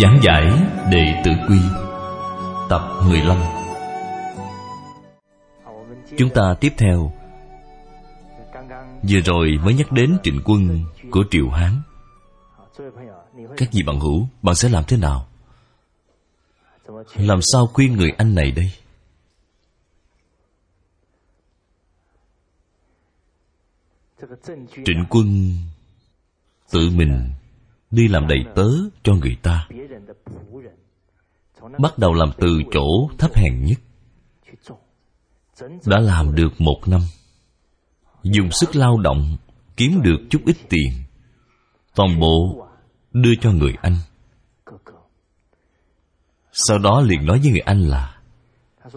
Giảng giải Đệ Tử Quy, Tập 15 Chúng ta tiếp theo. Vừa rồi mới nhắc đến trịnh quân của Triệu Hán. Các vị bạn hữu, Bạn sẽ làm thế nào? Làm sao khuyên người anh này đây? Trịnh quân Tự mình Đi làm đầy tớ cho người ta. Bắt đầu làm từ chỗ thấp hèn nhất. Đã làm được một năm. Dùng sức lao động, Kiếm được chút ít tiền. Toàn bộ đưa cho người anh. Sau đó liền nói với người anh là,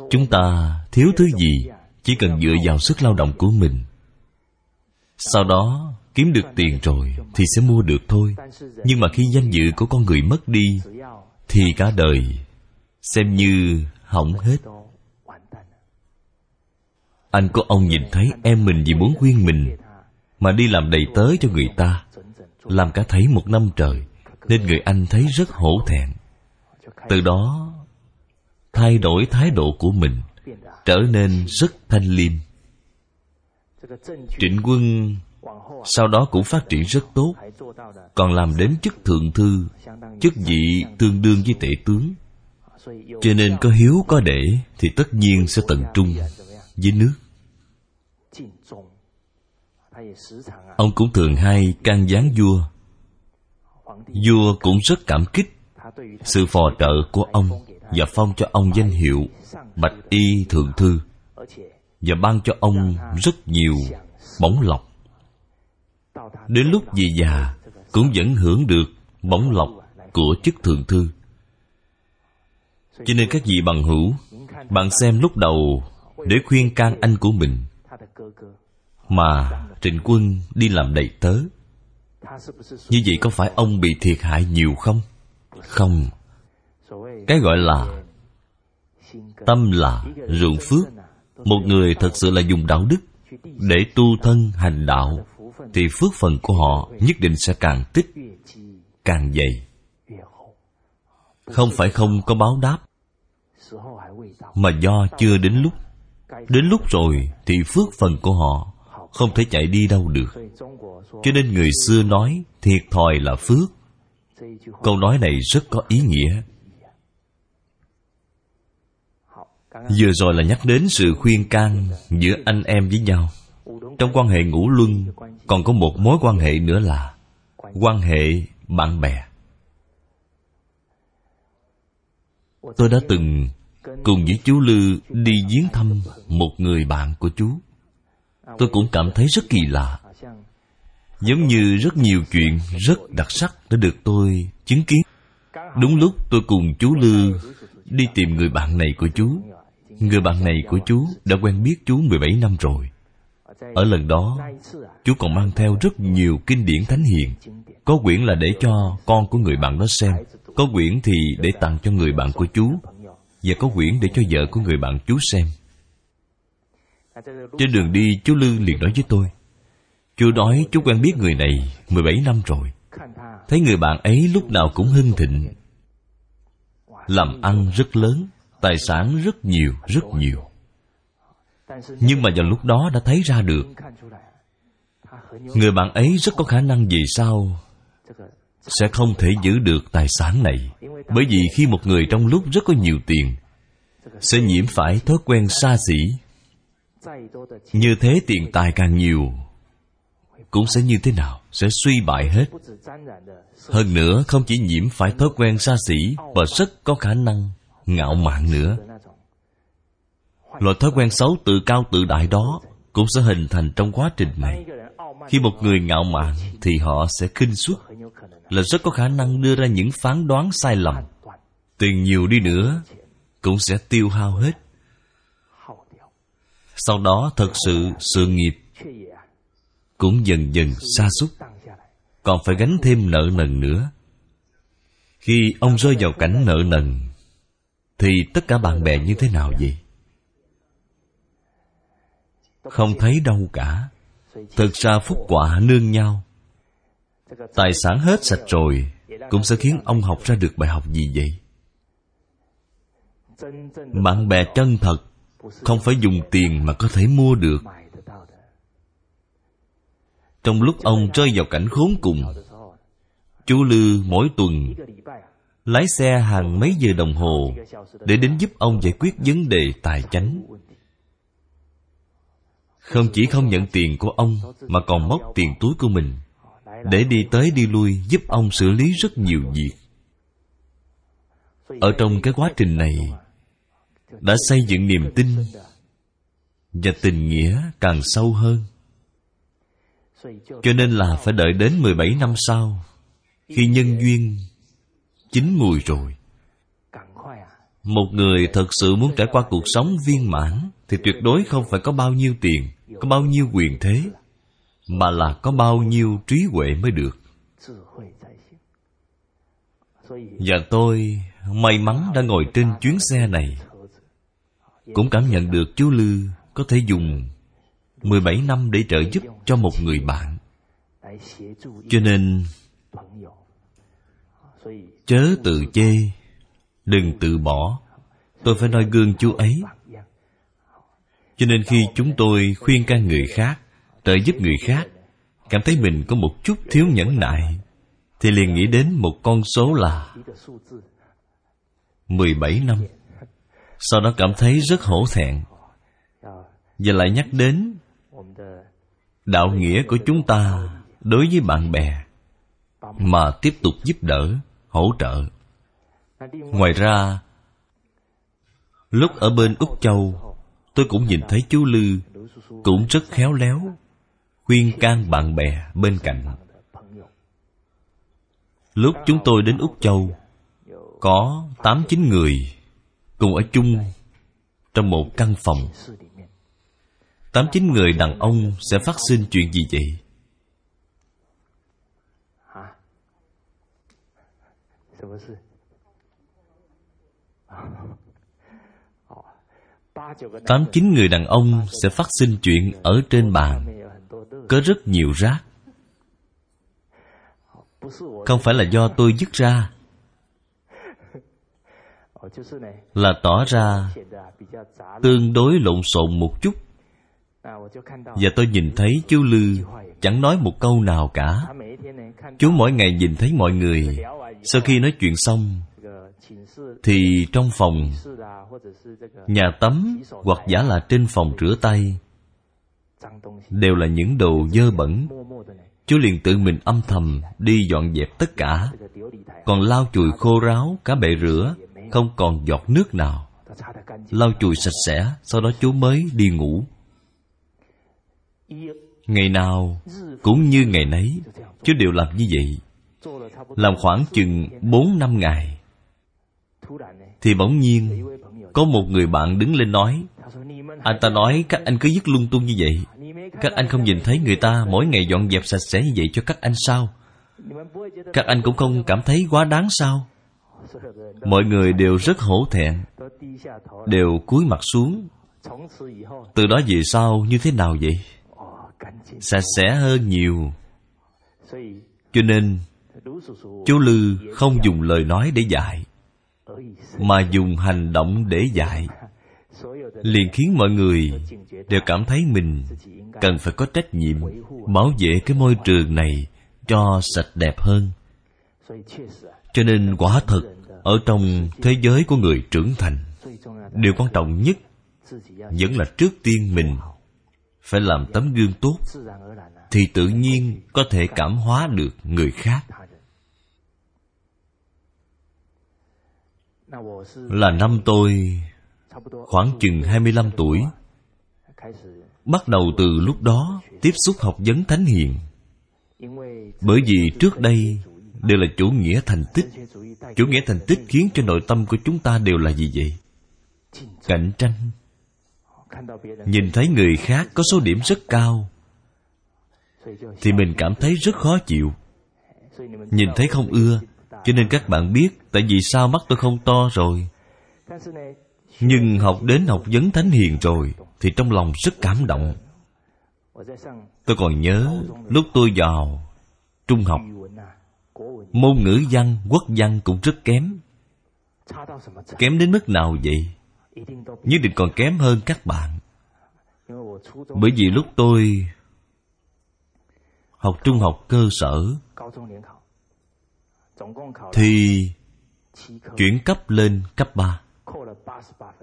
Chúng ta thiếu thứ gì, Chỉ cần dựa vào sức lao động của mình. Sau đó kiếm được tiền rồi Thì sẽ mua được thôi. Nhưng mà khi danh dự của con người mất đi, Thì cả đời Xem như hỏng hết. Anh có ông nhìn thấy em mình vì muốn khuyên mình Mà đi làm đầy tớ cho người ta, Làm cả thấy một năm trời, Nên người anh thấy rất hổ thẹn. Từ đó, Thay đổi thái độ của mình Trở nên rất thanh liêm. Trịnh quân sau đó cũng phát triển rất tốt. Còn làm đến chức thượng thư, Chức vị tương đương với tể tướng. Cho nên có hiếu, có để, Thì tất nhiên sẽ tận trung với nước. Ông cũng thường hay can gián vua. Vua cũng rất cảm kích Sự phò trợ của ông Và phong cho ông danh hiệu Bạch Y Thượng Thư Và ban cho ông rất nhiều bóng lọc. Đến lúc về già Cũng vẫn hưởng được bóng lọc của chức thượng thư. Cho nên các vị bằng hữu, Bạn xem lúc đầu Để khuyên can anh của mình, Mà Trịnh Quân đi làm đầy tớ, Như vậy có phải ông bị thiệt hại nhiều không? Không. Cái gọi là Tâm là ruộng phước, Một người thật sự là dùng đạo đức Để tu thân hành đạo. Thì phước phần của họ nhất định sẽ càng tích, Càng dày. Không phải không có báo đáp, Mà do chưa đến lúc. Đến lúc rồi thì phước phần của họ Không thể chạy đi đâu được. Cho nên người xưa nói, Thiệt thòi là phước. Câu nói này rất có ý nghĩa. Vừa rồi là nhắc đến sự khuyên can Giữa anh em với nhau. Trong quan hệ ngũ luân, Còn có một mối quan hệ nữa là Quan hệ bạn bè Tôi đã từng cùng với chú Lư đi viếng thăm một người bạn của chú. Tôi cũng cảm thấy rất kỳ lạ. Giống như rất nhiều chuyện rất đặc sắc đã được tôi chứng kiến. Đúng lúc tôi cùng chú Lư đi tìm người bạn này của chú. Người bạn này của chú đã quen biết chú 17 năm rồi. Ở lần đó, chú còn mang theo rất nhiều kinh điển thánh hiền. Có quyển là để cho con của người bạn đó xem. Có quyển thì để tặng cho người bạn của chú và có quyển để cho vợ của người bạn chú xem. Trên đường đi chú lư liền nói với tôi chú nói chú quen biết người này 17 năm rồi. Thấy người bạn ấy lúc nào cũng hưng thịnh. Làm ăn rất lớn tài sản rất nhiều rất nhiều nhưng mà vào lúc đó đã thấy ra được. Người bạn ấy rất có khả năng vì sao sẽ không thể giữ được tài sản này. Bởi vì khi một người trong lúc rất có nhiều tiền sẽ nhiễm phải thói quen xa xỉ, như thế tiền tài càng nhiều, cũng sẽ như thế nào? Sẽ suy bại hết. Hơn nữa, không chỉ nhiễm phải thói quen xa xỉ và rất có khả năng ngạo mạn nữa loại thói quen xấu tự cao tự đại đó cũng sẽ hình thành trong quá trình này. Khi một người ngạo mạn thì họ sẽ khinh suất, là rất có khả năng đưa ra những phán đoán sai lầm. Tiền nhiều đi nữa cũng sẽ tiêu hao hết. Sau đó thật sự sự nghiệp cũng dần dần sa sút. Còn phải gánh thêm nợ nần nữa. Khi ông rơi vào cảnh nợ nần, thì tất cả bạn bè như thế nào vậy? Không thấy đâu cả. Thực ra phúc quả nương nhau. Tài sản hết sạch rồi, cũng sẽ khiến ông học ra được bài học gì vậy? Bạn bè chân thật, không phải dùng tiền mà có thể mua được. Trong lúc ông rơi vào cảnh khốn cùng, chú lư mỗi tuần lái xe hàng mấy giờ đồng hồ để đến giúp ông giải quyết vấn đề tài chánh không chỉ không nhận tiền của ông, mà còn móc tiền túi của mình. Để đi tới đi lui giúp ông xử lý rất nhiều việc. Ở trong cái quá trình này, đã xây dựng niềm tin và tình nghĩa càng sâu hơn. Cho nên là phải đợi đến 17 năm sau, khi nhân duyên chín mùi rồi. Một người thật sự muốn trải qua cuộc sống viên mãn thì tuyệt đối không phải có bao nhiêu tiền, có bao nhiêu quyền thế, mà là có bao nhiêu trí huệ mới được. Và tôi may mắn đã ngồi trên chuyến xe này. Cũng cảm nhận được chú lư có thể dùng 17 năm để trợ giúp cho một người bạn. Cho nên, chớ tự chê, đừng tự bỏ. Tôi phải noi gương chú ấy cho nên khi chúng tôi khuyên can người khác, trợ giúp người khác, cảm thấy mình có một chút thiếu nhẫn nại, thì liền nghĩ đến một con số là 17 năm. Sau đó cảm thấy rất hổ thẹn, và lại nhắc đến đạo nghĩa của chúng ta đối với bạn bè mà tiếp tục giúp đỡ, hỗ trợ. Ngoài ra, lúc ở bên úc châu tôi cũng nhìn thấy chú lư, cũng rất khéo léo, khuyên can bạn bè bên cạnh. Lúc chúng tôi đến úc châu, có tám chín người cùng ở chung trong một căn phòng. Tám chín người đàn ông sẽ phát sinh chuyện gì vậy? Tám chín người đàn ông sẽ phát sinh chuyện ở trên bàn. Có rất nhiều rác. Không phải là do tôi dứt ra. Là tỏ ra tương đối lộn xộn một chút. Và tôi nhìn thấy chú lư chẳng nói một câu nào cả. Chú mỗi ngày nhìn thấy mọi người. Sau khi nói chuyện xong thì trong phòng nhà tắm hoặc giả là trên phòng rửa tay đều là những đồ dơ bẩn. Chú liền tự mình âm thầm đi dọn dẹp tất cả, còn lau chùi khô ráo cả bệ rửa, không còn giọt nước nào. Lau chùi sạch sẽ, sau đó chú mới đi ngủ. Ngày nào cũng như ngày nấy chú đều làm như vậy. Làm khoảng chừng bốn năm ngày thì bỗng nhiên có một người bạn đứng lên nói anh ta nói các anh cứ dứt lung tung như vậy. Các anh không nhìn thấy người ta mỗi ngày dọn dẹp sạch sẽ như vậy cho các anh sao? Các anh cũng không cảm thấy quá đáng sao? Mọi người đều rất hổ thẹn đều cúi mặt xuống. Từ đó về sau như thế nào vậy? Sạch sẽ hơn nhiều. Cho nên chú lư không dùng lời nói để dạy mà dùng hành động để dạy. Liền khiến mọi người đều cảm thấy mình cần phải có trách nhiệm bảo vệ cái môi trường này cho sạch đẹp hơn. Cho nên quả thật, ở trong thế giới của người trưởng thành, điều quan trọng nhất vẫn là trước tiên mình phải làm tấm gương tốt thì tự nhiên có thể cảm hóa được người khác. Là năm tôi, khoảng chừng 25 tuổi. Bắt đầu từ lúc đó tiếp xúc học vấn thánh hiền. Bởi vì trước đây đều là chủ nghĩa thành tích. Chủ nghĩa thành tích khiến cho nội tâm của chúng ta đều là gì vậy? Cạnh tranh. Nhìn thấy người khác có số điểm rất cao, thì mình cảm thấy rất khó chịu. Nhìn thấy không ưa cho nên các bạn biết, tại vì sao mắt tôi không to rồi? Nhưng học đến học vấn thánh hiền rồi, thì trong lòng rất cảm động. Tôi còn nhớ lúc tôi vào trung học, môn ngữ văn, quốc văn cũng rất kém. Kém đến mức nào vậy? Nhất định còn kém hơn các bạn. Bởi vì lúc tôi học trung học cơ sở thì chuyển cấp lên cấp 3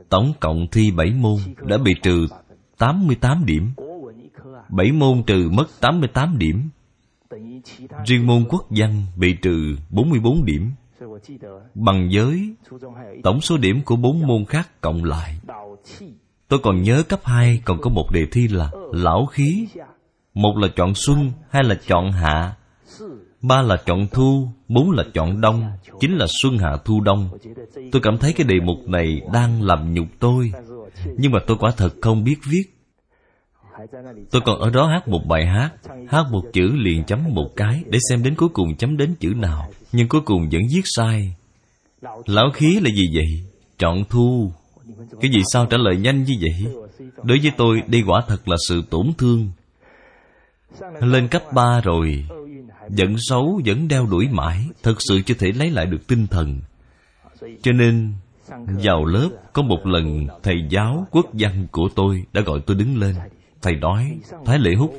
tổng cộng thi 7 môn đã bị trừ 88 điểm. 7 môn trừ mất 88 điểm. Riêng môn quốc văn bị trừ 44 điểm. Bằng giới, Tổng số điểm của bốn môn khác cộng lại. Tôi còn nhớ cấp 2 còn có một đề thi là Lão khí. Một là chọn xuân, Hai là chọn hạ. Ba là chọn thu, Bốn là chọn đông Chính là xuân hạ thu đông. Tôi cảm thấy cái đề mục này đang làm nhục tôi. Nhưng mà tôi quả thật không biết viết. Tôi còn ở đó hát một bài hát Hát một chữ liền chấm một cái Để xem đến cuối cùng chấm đến chữ nào. Nhưng cuối cùng vẫn viết sai. Lão khí là gì vậy? Chọn thu. Cái gì sao trả lời nhanh như vậy? Đối với tôi, đây quả thật là sự tổn thương. Lên cấp 3 rồi Giận xấu vẫn đeo đuổi mãi Thật sự chưa thể lấy lại được tinh thần Cho nên Vào lớp có một lần Thầy giáo quốc văn của tôi Đã gọi tôi đứng lên Thầy nói, Thái Lệ Húc,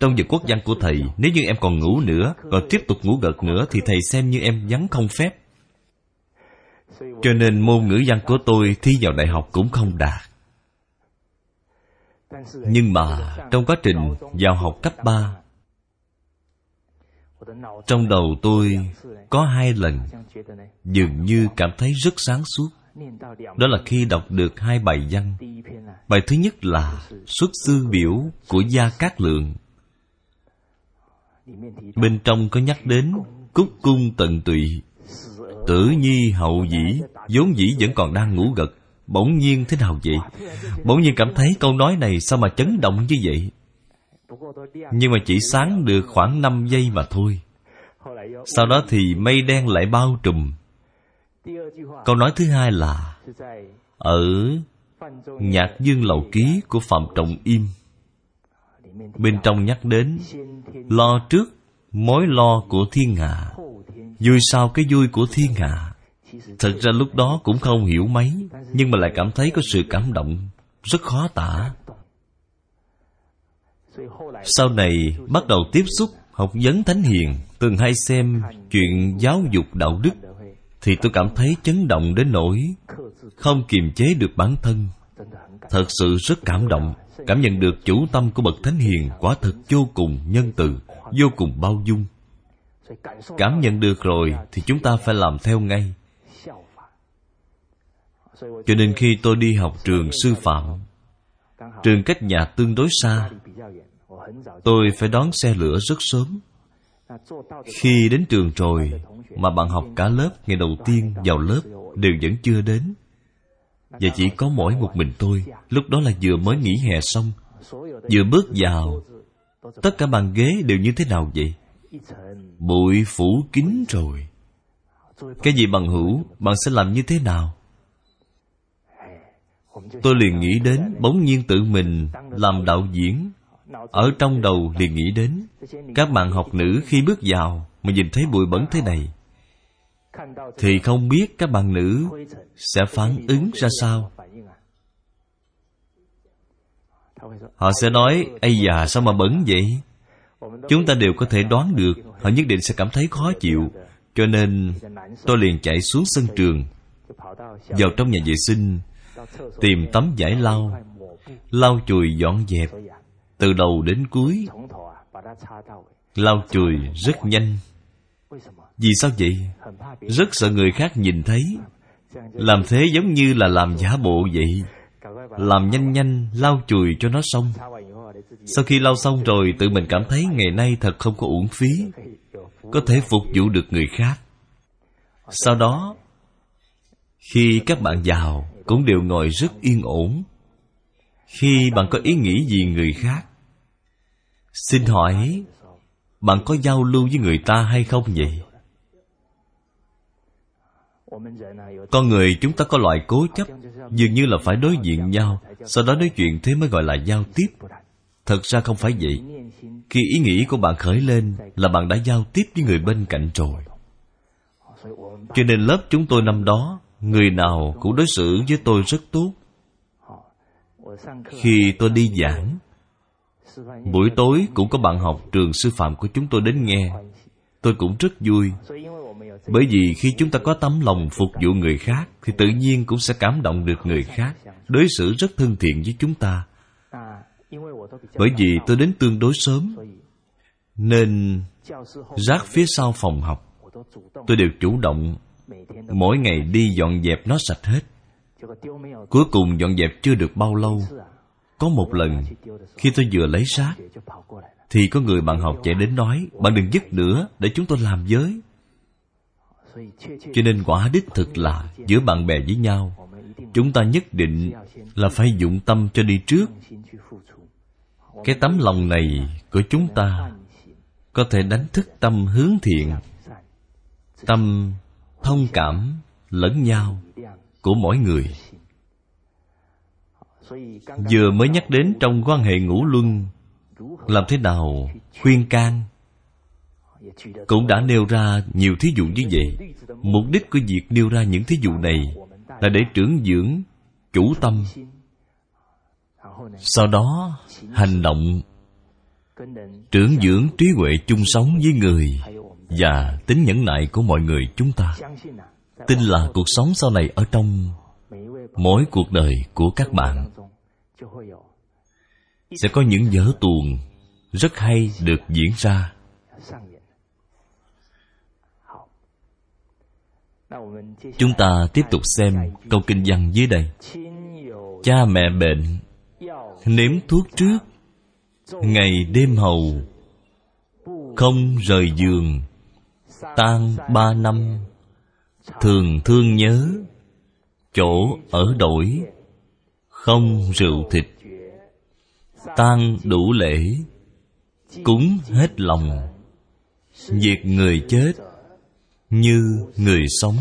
trong giờ quốc văn của thầy, nếu như em còn ngủ nữa, còn tiếp tục ngủ gật nữa, thì thầy xem như em vắng không phép. Cho nên môn ngữ văn của tôi thi vào đại học cũng không đạt. Nhưng mà trong quá trình vào học cấp 3 trong đầu tôi có hai lần Dường như cảm thấy rất sáng suốt. Đó là khi đọc được hai bài văn. Bài thứ nhất là xuất sư biểu của gia cát lượng. Bên trong có nhắc đến cúc cung tận tụy. Tử nhi hậu dĩ, vốn dĩ vẫn còn đang ngủ gật. Bỗng nhiên thế nào vậy? Bỗng nhiên cảm thấy câu nói này sao mà chấn động như vậy? Nhưng mà chỉ sáng được khoảng 5 giây mà thôi. Sau đó thì mây đen lại bao trùm. Câu nói thứ hai là, ở nhạc dương lầu ký của phạm trọng im. Bên trong nhắc đến, lo trước mối lo của thiên hạ, vui sau cái vui của thiên hạ. Thật ra lúc đó cũng không hiểu mấy, nhưng mà lại cảm thấy có sự cảm động, rất khó tả sau này bắt đầu tiếp xúc học vấn thánh hiền, từng hay xem chuyện giáo dục đạo đức, thì tôi cảm thấy chấn động đến nỗi không kiềm chế được bản thân. Thật sự rất cảm động, cảm nhận được chủ tâm của bậc thánh hiền quả thật vô cùng nhân từ, vô cùng bao dung. Cảm nhận được rồi thì chúng ta phải làm theo ngay. Cho nên khi tôi đi học trường sư phạm, trường cách nhà tương đối xa tôi phải đón xe lửa rất sớm. Khi đến trường rồi mà bạn học cả lớp ngày đầu tiên vào lớp đều vẫn chưa đến. Và chỉ có mỗi một mình tôi, lúc đó là vừa mới nghỉ hè xong, vừa bước vào. Tất cả bàn ghế đều như thế nào vậy? Bụi phủ kín rồi. Cái gì bằng hữu? Bạn sẽ làm như thế nào? Tôi liền nghĩ đến bỗng nhiên tự mình làm đạo diễn ở trong đầu liền nghĩ đến các bạn học nữ khi bước vào mà nhìn thấy bụi bẩn thế này. Thì không biết các bạn nữ sẽ phản ứng ra sao. Họ sẽ nói, ây già sao mà bẩn vậy? Chúng ta đều có thể đoán được, họ nhất định sẽ cảm thấy khó chịu. Cho nên tôi liền chạy xuống sân trường, vào trong nhà vệ sinh, tìm tấm vải lau lau chùi dọn dẹp từ đầu đến cuối. Lau chùi rất nhanh. Vì sao vậy? Rất sợ người khác nhìn thấy. Làm thế giống như là làm giả bộ vậy. Làm nhanh nhanh lau chùi cho nó xong. Sau khi lau xong rồi, tự mình cảm thấy ngày nay thật không có uổng phí. Có thể phục vụ được người khác. Sau đó, khi các bạn vào cũng đều ngồi rất yên ổn. Khi bạn có ý nghĩ gì người khác xin hỏi, bạn có giao lưu với người ta hay không vậy con người chúng ta có loại cố chấp, dường như là phải đối diện nhau, sau đó nói chuyện thế mới gọi là giao tiếp. Thật ra không phải vậy. Khi ý nghĩ của bạn khởi lên là bạn đã giao tiếp với người bên cạnh rồi. Cho nên lớp chúng tôi năm đó, người nào cũng đối xử với tôi rất tốt. Khi tôi đi giảng buổi tối cũng có bạn học trường sư phạm của chúng tôi đến nghe. Tôi cũng rất vui. Bởi vì khi chúng ta có tấm lòng phục vụ người khác, thì tự nhiên cũng sẽ cảm động được người khác, đối xử rất thân thiện với chúng ta. Bởi vì tôi đến tương đối sớm, nên rác phía sau phòng học, tôi đều chủ động mỗi ngày đi dọn dẹp nó sạch hết. Cuối cùng dọn dẹp chưa được bao lâu có một lần, khi tôi vừa lấy xác thì có người bạn học chạy đến nói, bạn đừng dứt nữa, để chúng tôi làm giới cho nên quả đích thực là giữa bạn bè với nhau, chúng ta nhất định là phải dụng tâm cho đi trước. Cái tấm lòng này của chúng ta có thể đánh thức tâm hướng thiện, tâm thông cảm lẫn nhau của mỗi người vừa mới nhắc đến trong quan hệ ngũ luân, làm thế nào khuyên can? Cũng đã nêu ra nhiều thí dụ như vậy. Mục đích của việc nêu ra những thí dụ này là để trưởng dưỡng chủ tâm. Sau đó, hành động trưởng dưỡng trí huệ chung sống với người và tính nhẫn nại của mọi người chúng ta. Tin là cuộc sống sau này ở trong mỗi cuộc đời của các bạn sẽ có những vở tuồng rất hay được diễn ra. Chúng ta tiếp tục xem câu kinh văn dưới đây. Cha mẹ bệnh nếm thuốc trước. Ngày đêm hầu không rời giường tan ba năm. Thường thương nhớ chỗ ở đổi không rượu thịt. Tan đủ lễ, cúng hết lòng. Diệt người chết như người sống.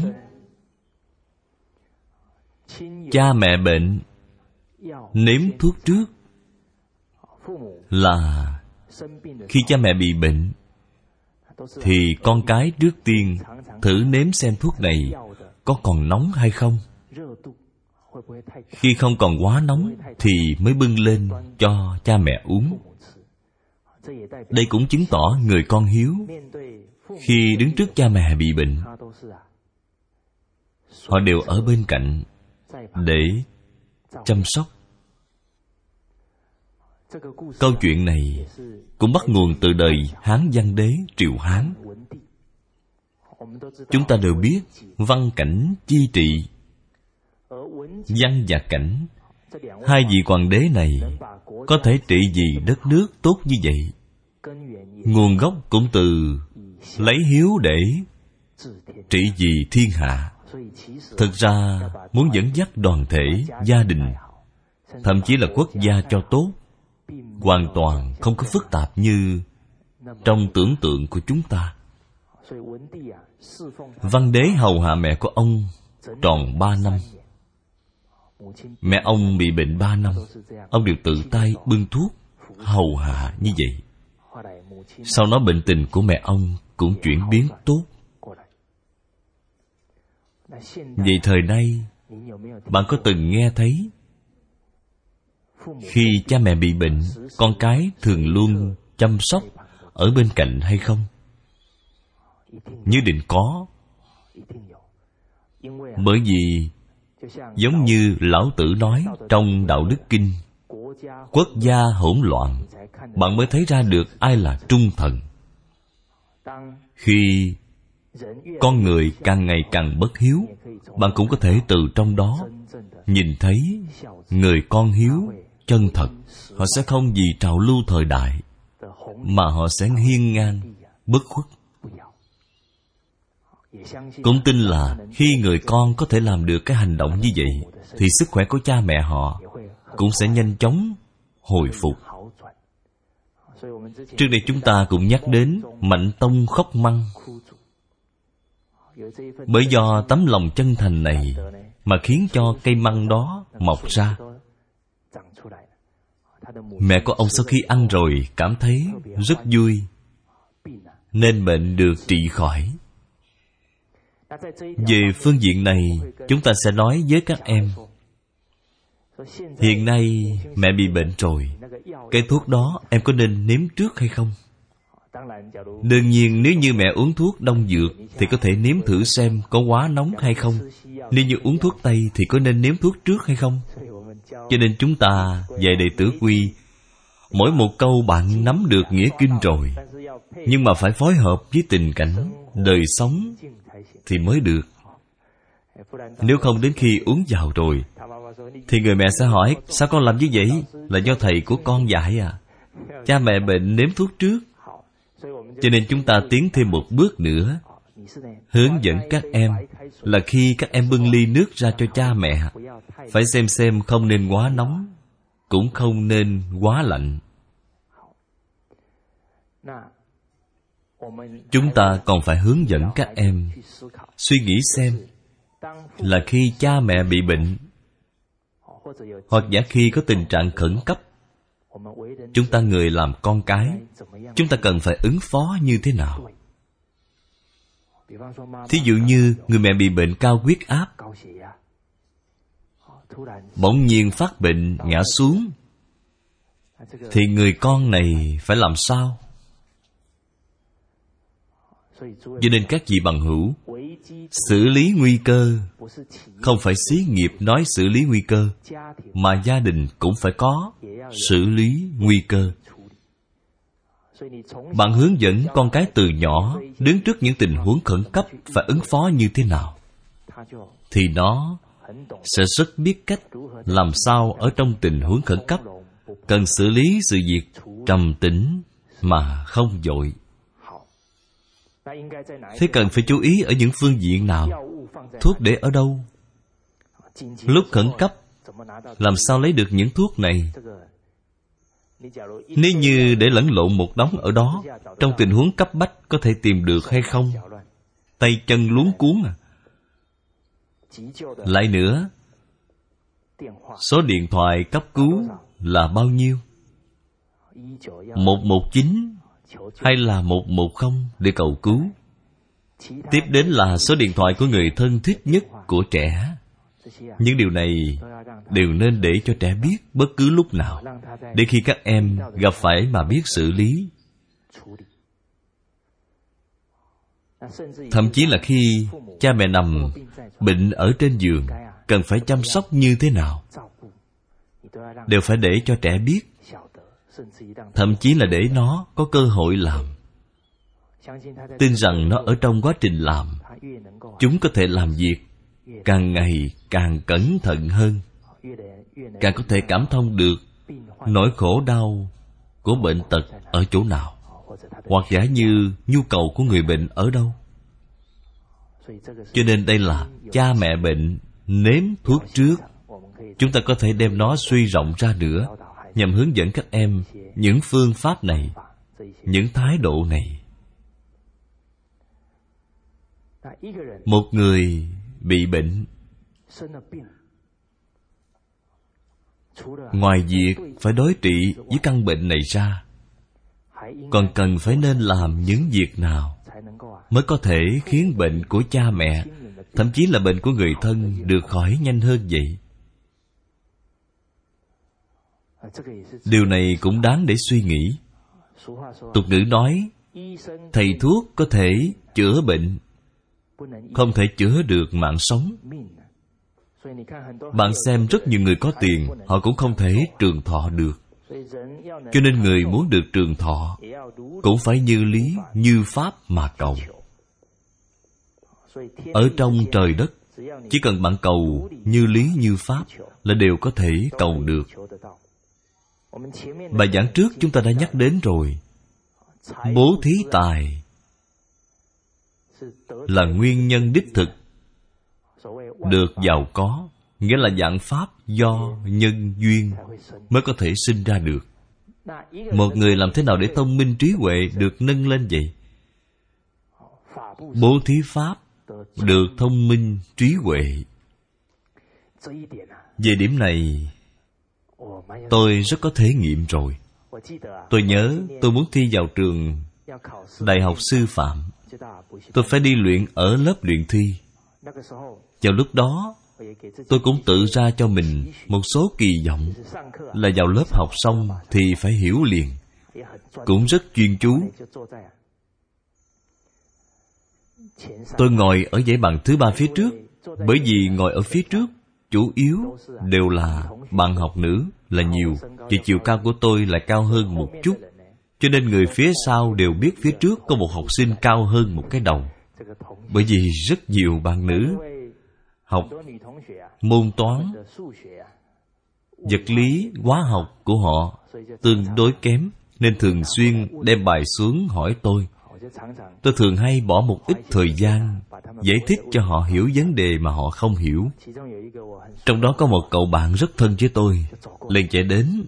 Cha mẹ bệnh, nếm thuốc trước là khi cha mẹ bị bệnh, thì con cái trước tiên thử nếm xem thuốc này có còn nóng hay không khi không còn quá nóng thì mới bưng lên cho cha mẹ uống. Đây cũng chứng tỏ người con hiếu khi đứng trước cha mẹ bị bệnh. Họ đều ở bên cạnh để chăm sóc. Câu chuyện này cũng bắt nguồn từ đời hán văn đế, triều hán. Chúng ta đều biết văn cảnh chi trị văn và cảnh. Hai vị hoàng đế này có thể trị vì đất nước tốt như vậy. Nguồn gốc cũng từ lấy hiếu để trị vì thiên hạ. Thực ra muốn dẫn dắt đoàn thể, gia đình, thậm chí là quốc gia cho tốt, hoàn toàn không có phức tạp như trong tưởng tượng của chúng ta. Văn đế hầu hạ mẹ của ông tròn ba năm mẹ ông bị bệnh ba năm. Ông đều tự tay bưng thuốc, hầu hạ như vậy. Sau đó bệnh tình của mẹ ông cũng chuyển biến tốt. Vậy thời nay, bạn có từng nghe thấy, khi cha mẹ bị bệnh, con cái thường luôn chăm sóc ở bên cạnh hay không? Như định có. Bởi vì giống như lão tử nói trong đạo đức kinh, quốc gia hỗn loạn, bạn mới thấy ra được ai là trung thần. Khi con người càng ngày càng bất hiếu, bạn cũng có thể từ trong đó nhìn thấy người con hiếu chân thật. Họ sẽ không vì trào lưu thời đại mà họ sẽ hiên ngang bất khuất cũng tin là khi người con có thể làm được cái hành động như vậy, thì sức khỏe của cha mẹ họ cũng sẽ nhanh chóng hồi phục. Trước đây chúng ta cũng nhắc đến mạnh tông khóc măng. Bởi do tấm lòng chân thành này mà khiến cho cây măng đó mọc ra. Mẹ của ông sau khi ăn rồi cảm thấy rất vui, nên bệnh được trị khỏi về phương diện này, chúng ta sẽ nói với các em. Hiện nay, mẹ bị bệnh rồi. Cái thuốc đó em có nên nếm trước hay không? Đương nhiên, nếu như mẹ uống thuốc đông dược thì có thể nếm thử xem có quá nóng hay không. Nếu như uống thuốc tây thì có nên nếm thuốc trước hay không? Cho nên chúng ta, dạy đệ tử quy, mỗi một câu bạn nắm được nghĩa kinh rồi. Nhưng mà phải phối hợp với tình cảnh, đời sống thì mới được. Nếu không đến khi uống vào rồi, thì người mẹ sẽ hỏi, sao con làm như vậy? Là do thầy của con dạy à? Cha mẹ bệnh nếm thuốc trước. Cho nên chúng ta tiến thêm một bước nữa. Hướng dẫn các em là khi các em bưng ly nước ra cho cha mẹ, phải xem xem không nên quá nóng, cũng không nên quá lạnh chúng ta còn phải hướng dẫn các em suy nghĩ xem là khi cha mẹ bị bệnh hoặc giả khi có tình trạng khẩn cấp, chúng ta người làm con cái, chúng ta cần phải ứng phó như thế nào? Thí dụ như người mẹ bị bệnh cao huyết áp, bỗng nhiên phát bệnh, ngã xuống, thì người con này phải làm sao? Cho nên các vị bằng hữu, xử lý nguy cơ không phải xí nghiệp nói xử lý nguy cơ, mà gia đình cũng phải có xử lý nguy cơ. Bạn hướng dẫn con cái từ nhỏ đứng trước những tình huống khẩn cấp phải ứng phó như thế nào, thì nó sẽ rất biết cách làm sao ở trong tình huống khẩn cấp cần xử lý sự việc trầm tĩnh mà không dội thế cần phải chú ý ở những phương diện nào? Thuốc để ở đâu? Lúc khẩn cấp làm sao lấy được những thuốc này? Nếu như để lẫn lộn một đống ở đó trong tình huống cấp bách có thể tìm được hay không? Tay chân luống cuốn à? Lại nữa số điện thoại cấp cứu là bao nhiêu? Một một chín hay là một một không để cầu cứu? Tiếp đến là số điện thoại của người thân thích nhất của trẻ. Những điều này đều nên để cho trẻ biết bất cứ lúc nào, để khi các em gặp phải mà biết xử lý. Thậm chí là khi cha mẹ nằm bệnh ở trên giường, cần phải chăm sóc như thế nào? Đều phải để cho trẻ biết thậm chí là để nó có cơ hội làm. Tin rằng nó ở trong quá trình làm, chúng có thể làm việc càng ngày càng cẩn thận hơn. Càng có thể cảm thông được nỗi khổ đau của bệnh tật ở chỗ nào, hoặc giả như nhu cầu của người bệnh ở đâu. Cho nên đây là cha mẹ bệnh nếm thuốc trước. Chúng ta có thể đem nó suy rộng ra nữa nhằm hướng dẫn các em những phương pháp này, những thái độ này. Một người bị bệnh, ngoài việc phải đối trị với căn bệnh này ra, còn cần phải nên làm những việc nào mới có thể khiến bệnh của cha mẹ, thậm chí là bệnh của người thân, được khỏi nhanh hơn vậy? Điều này cũng đáng để suy nghĩ. Tục ngữ nói, thầy thuốc có thể chữa bệnh, không thể chữa được mạng sống. Bạn xem rất nhiều người có tiền, họ cũng không thể trường thọ được. Cho nên người muốn được trường thọ cũng phải như lý, như pháp mà cầu. Ở trong trời đất, chỉ cần bạn cầu như lý, như pháp là đều có thể cầu được bài giảng trước chúng ta đã nhắc đến rồi. Bố thí tài là nguyên nhân đích thực được giàu có, nghĩa là dạng pháp do nhân duyên mới có thể sinh ra được. Một người làm thế nào để thông minh trí huệ được nâng lên vậy? Bố thí pháp được thông minh trí huệ. Về điểm này tôi rất có thể nghiệm rồi. Tôi nhớ tôi muốn thi vào trường đại học sư phạm. Tôi phải đi luyện ở lớp luyện thi. Vào lúc đó, tôi cũng tự ra cho mình một số kỳ vọng. Là vào lớp học xong thì phải hiểu liền. Cũng rất chuyên chú. Tôi ngồi ở dãy bàn thứ ba phía trước, bởi vì ngồi ở phía trước chủ yếu đều là bạn học nữ là nhiều thì chiều cao của tôi lại cao hơn một chút. Cho nên người phía sau đều biết phía trước có một học sinh cao hơn một cái đầu. Bởi vì rất nhiều bạn nữ học môn toán, vật lý, hóa học của họ tương đối kém, nên thường xuyên đem bài xuống hỏi tôi tôi thường hay bỏ một ít thời gian giải thích cho họ hiểu vấn đề mà họ không hiểu. Trong đó có một cậu bạn rất thân với tôi, liền chạy đến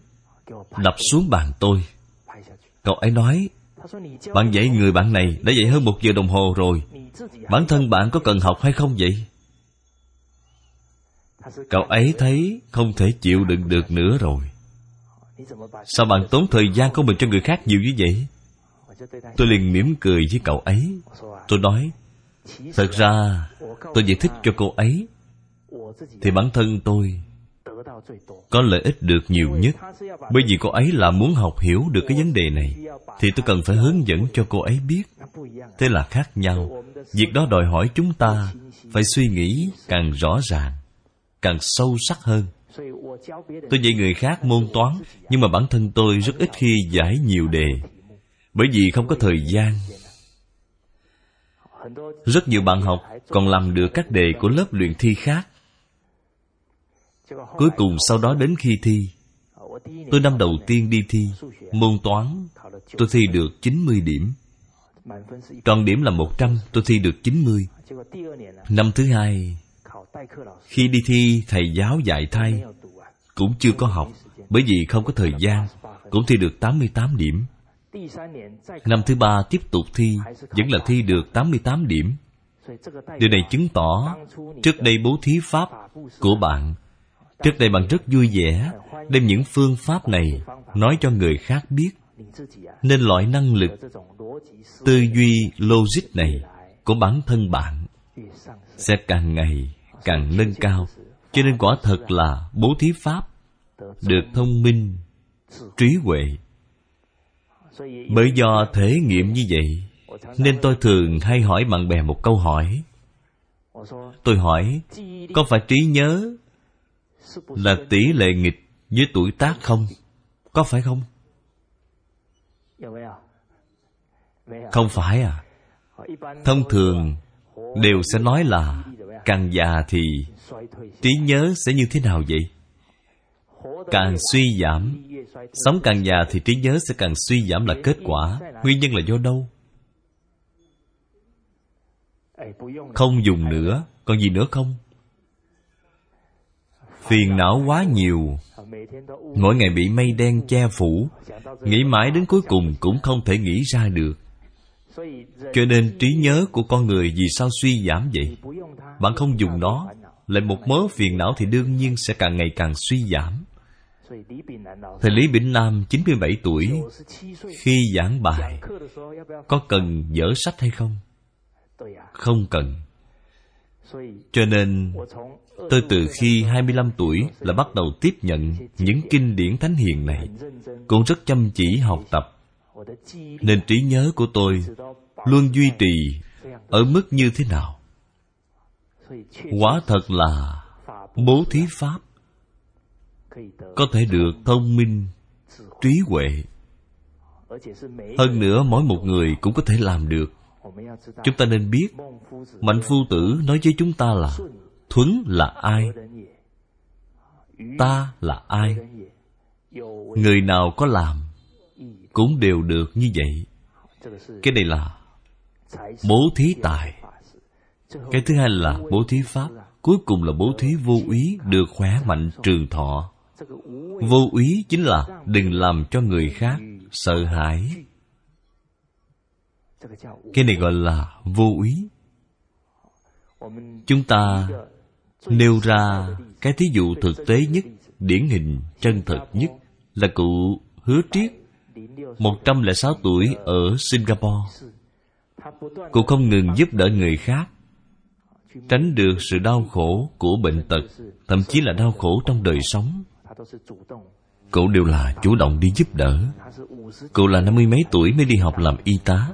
đập xuống bàn tôi. Cậu ấy nói, bạn dạy người bạn này đã dạy hơn một giờ đồng hồ rồi. Bản thân bạn có cần học hay không vậy? Cậu ấy thấy không thể chịu đựng được nữa rồi. Sao bạn tốn thời gian của mình cho người khác nhiều như vậy? Tôi liền mỉm cười với cậu ấy. Tôi nói, thật ra, tôi giải thích cho cô ấy. Thì bản thân tôi có lợi ích được nhiều nhất. Bởi vì cô ấy là muốn học hiểu được cái vấn đề này, thì tôi cần phải hướng dẫn cho cô ấy biết. Thế là khác nhau. Việc đó đòi hỏi chúng ta phải suy nghĩ càng rõ ràng, càng sâu sắc hơn. Tôi dạy người khác môn toán, nhưng mà bản thân tôi rất ít khi giải nhiều đề bởi vì không có thời gian. Rất nhiều bạn học còn làm được các đề của lớp luyện thi khác. Cuối cùng sau đó đến khi thi, tôi năm đầu tiên đi thi, môn toán, tôi thi được 90 điểm. Tròn điểm là 100 tôi thi được 90 năm thứ hai, khi đi thi, thầy giáo dạy thay, cũng chưa có học, bởi vì không có thời gian, cũng thi được 88 điểm. Năm thứ ba tiếp tục thi, Vẫn là thi được 88 điểm. Điều này chứng tỏ Trước đây bố thí pháp của bạn, Trước đây bạn rất vui vẻ Đem những phương pháp này Nói cho người khác biết. Nên loại năng lực, Tư duy, logic này Của bản thân bạn Sẽ càng ngày càng nâng cao. Cho nên quả thật là bố thí pháp Được thông minh, Trí huệ bởi do thể nghiệm như vậy, nên tôi thường hay hỏi bạn bè một câu hỏi. Tôi hỏi, có phải trí nhớ là tỷ lệ nghịch với tuổi tác không? Có phải không? Không phải à. Thông thường đều sẽ nói là càng già thì trí nhớ sẽ như thế nào vậy? Càng suy giảm. Sống càng già thì trí nhớ sẽ càng suy giảm là kết quả Nguyên nhân là do đâu? Không dùng nữa Còn gì nữa không? Phiền não quá nhiều Mỗi ngày bị mây đen che phủ Nghĩ mãi đến cuối cùng cũng không thể nghĩ ra được Cho nên trí nhớ của con người vì sao suy giảm vậy? Bạn không dùng nó, Lại một mớ phiền não thì đương nhiên sẽ càng ngày càng suy giảm Thầy Lý Bỉnh Nam 97 tuổi, Khi giảng bài, Có cần dở sách hay không? Không cần. Cho nên, Tôi từ khi 25 tuổi Là bắt đầu tiếp nhận Những kinh điển thánh hiền này. Cũng rất chăm chỉ học tập. Nên trí nhớ của tôi Luôn duy trì Ở mức như thế nào? Quả thật là Bố thí Pháp có thể được thông minh, trí huệ. Hơn nữa, mỗi một người cũng có thể làm được. Chúng ta nên biết, mạnh phu tử nói với chúng ta là, thuấn là ai? Ta là ai? Người nào có làm cũng đều được như vậy. Cái này là bố thí tài. Cái thứ hai là bố thí pháp. Cuối cùng là bố thí vô úy được khỏe mạnh trường thọ vô úy chính là đừng làm cho người khác sợ hãi. Cái này gọi là vô úy chúng ta nêu ra cái thí dụ thực tế nhất, điển hình, chân thật nhất là cụ hứa triết 106 tuổi ở Singapore. Cụ không ngừng giúp đỡ người khác, Tránh được sự đau khổ của bệnh tật, Thậm chí là đau khổ trong đời sống cậu đều là chủ động đi giúp đỡ. Cậu là năm mươi mấy tuổi mới đi học làm y tá.